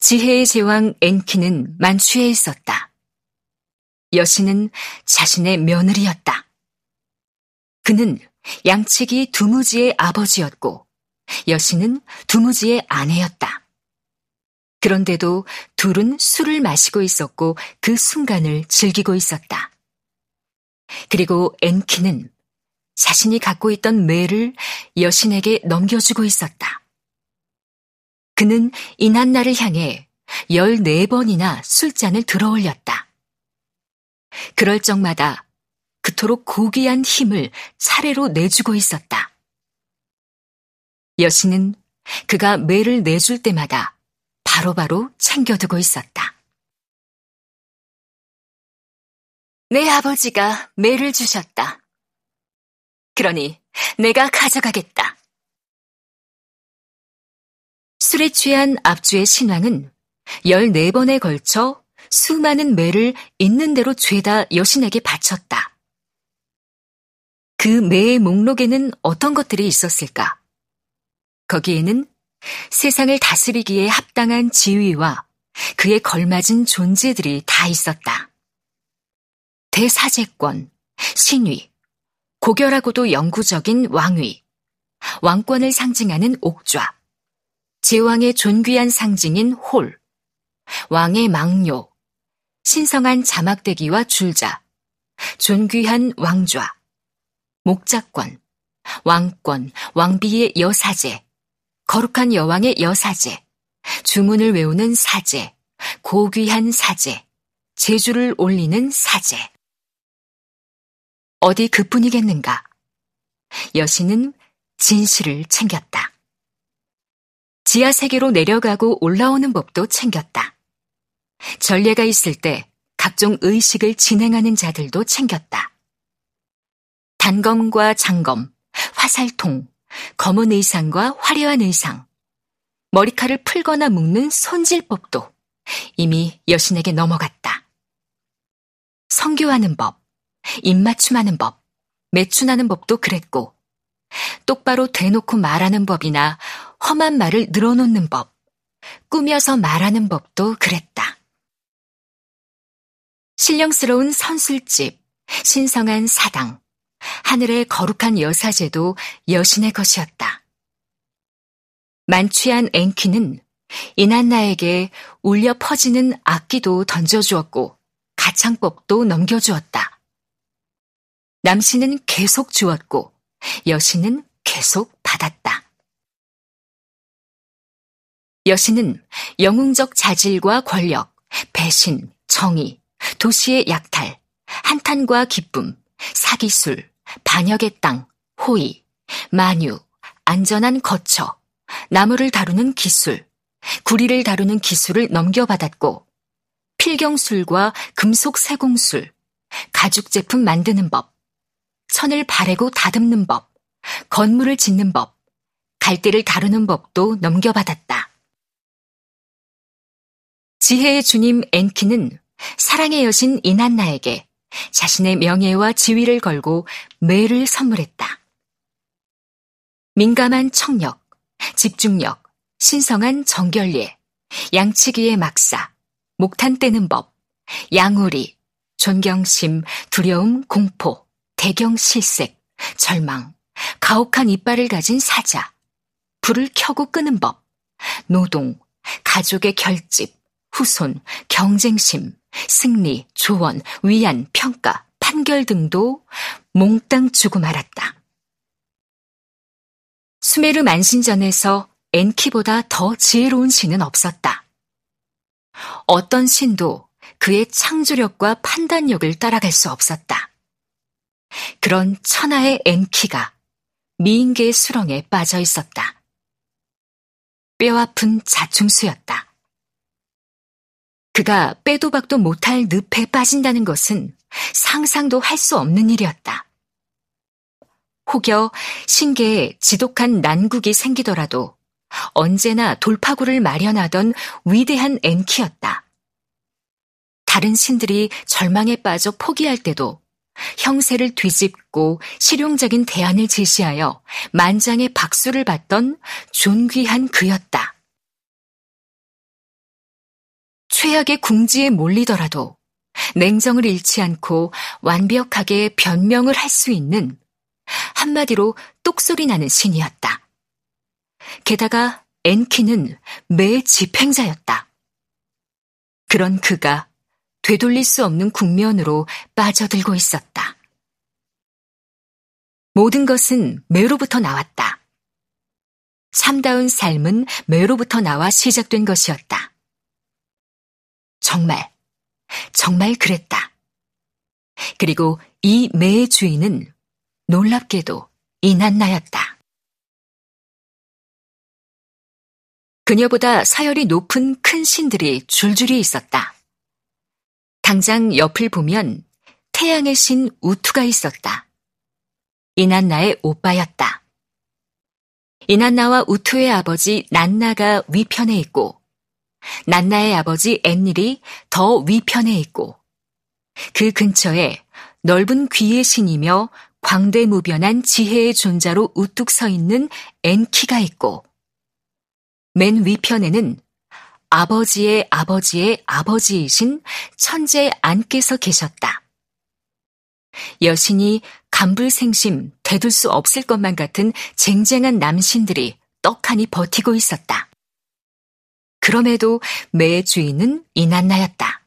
지혜의 제왕 엔키는 만취해 있었다. 여신은 자신의 며느리였다. 그는 양측이 두무지의 아버지였고 여신은 두무지의 아내였다. 그런데도 둘은 술을 마시고 있었고 그 순간을 즐기고 있었다. 그리고 엔키는 자신이 갖고 있던 매를 여신에게 넘겨주고 있었다. 그는 이난날을 향해 14번이나 술잔을 들어 올렸다. 그럴 적마다 그토록 고귀한 힘을 차례로 내주고 있었다. 여신은 그가 매를 내줄 때마다 바로바로 바로 챙겨두고 있었다. 내 아버지가 매를 주셨다. 그러니 내가 가져가겠다. 술에 취한 압주의 신왕은 14번에 걸쳐 수많은 매를 있는 대로 죄다 여신에게 바쳤다. 그 매의 목록에는 어떤 것들이 있었을까? 거기에는 세상을 다스리기에 합당한 지위와 그에 걸맞은 존재들이 다 있었다. 대사제권, 신위, 고결하고도 영구적인 왕위, 왕권을 상징하는 옥좌, 제왕의 존귀한 상징인 홀, 왕의 망료, 신성한 자막대기와 줄자, 존귀한 왕좌, 목자권, 왕권, 왕비의 여사제, 거룩한 여왕의 여사제, 주문을 외우는 사제, 고귀한 사제, 제주를 올리는 사제. 어디 그뿐이겠는가? 여신은 진실을 챙겼다. 지하 세계로 내려가고 올라오는 법도 챙겼다. 전례가 있을 때 각종 의식을 진행하는 자들도 챙겼다. 단검과 장검, 화살통, 검은 의상과 화려한 의상, 머리칼을 풀거나 묶는 손질법도 이미 여신에게 넘어갔다. 성교하는 법, 입맞춤하는 법, 매춘하는 법도 그랬고, 똑바로 대놓고 말하는 법이나 험한 말을 늘어놓는 법, 꾸며서 말하는 법도 그랬다. 신령스러운 선술집, 신성한 사당, 하늘의 거룩한 여사제도 여신의 것이었다. 만취한 앵키는 이난나에게 울려 퍼지는 악기도 던져주었고 가창법도 넘겨주었다. 남신은 계속 주었고 여신은 계속 받았다. 여신은 영웅적 자질과 권력, 배신, 정의, 도시의 약탈, 한탄과 기쁨, 사기술, 반역의 땅, 호의, 만유, 안전한 거처, 나무를 다루는 기술, 구리를 다루는 기술을 넘겨받았고, 필경술과 금속 세공술, 가죽 제품 만드는 법, 천을 바래고 다듬는 법, 건물을 짓는 법, 갈대를 다루는 법도 넘겨받았다. 지혜의 주님 엔키는 사랑의 여신 이난나에게 자신의 명예와 지위를 걸고 매를 선물했다. 민감한 청력, 집중력, 신성한 정결예, 양치기의 막사, 목탄 떼는 법, 양우리, 존경심, 두려움, 공포, 대경 실색, 절망, 가혹한 이빨을 가진 사자, 불을 켜고 끄는 법, 노동, 가족의 결집, 후손, 경쟁심, 승리, 조언, 위안, 평가, 판결 등도 몽땅 주고 말았다. 수메르 만신전에서 엔키보다 더 지혜로운 신은 없었다. 어떤 신도 그의 창조력과 판단력을 따라갈 수 없었다. 그런 천하의 엔키가 미인계의 수렁에 빠져 있었다. 뼈아픈 자충수였다. 그가 빼도 박도 못할 늪에 빠진다는 것은 상상도 할 수 없는 일이었다. 혹여 신계에 지독한 난국이 생기더라도 언제나 돌파구를 마련하던 위대한 엔키였다. 다른 신들이 절망에 빠져 포기할 때도 형세를 뒤집고 실용적인 대안을 제시하여 만장의 박수를 받던 존귀한 그였다. 최악의 궁지에 몰리더라도 냉정을 잃지 않고 완벽하게 변명을 할 수 있는 한마디로 똑소리 나는 신이었다. 게다가 엔키는 매 집행자였다. 그런 그가 되돌릴 수 없는 국면으로 빠져들고 있었다. 모든 것은 매로부터 나왔다. 참다운 삶은 매로부터 나와 시작된 것이었다. 정말, 정말 그랬다. 그리고 이 매의 주인은 놀랍게도 이난나였다. 그녀보다 사열이 높은 큰 신들이 줄줄이 있었다. 당장 옆을 보면 태양의 신 우투가 있었다. 이난나의 오빠였다. 이난나와 우투의 아버지 난나가 위편에 있고 난나의 아버지 앤닐이 더 위편에 있고 그 근처에 넓은 귀의 신이며 광대무변한 지혜의 존자로 우뚝 서 있는 엔키가 있고 맨 위편에는 아버지의 아버지의 아버지이신 천재 안께서 계셨다. 여신이 간불생심 되둘 수 없을 것만 같은 쟁쟁한 남신들이 떡하니 버티고 있었다. 그럼에도 매 주인은 이난나였다.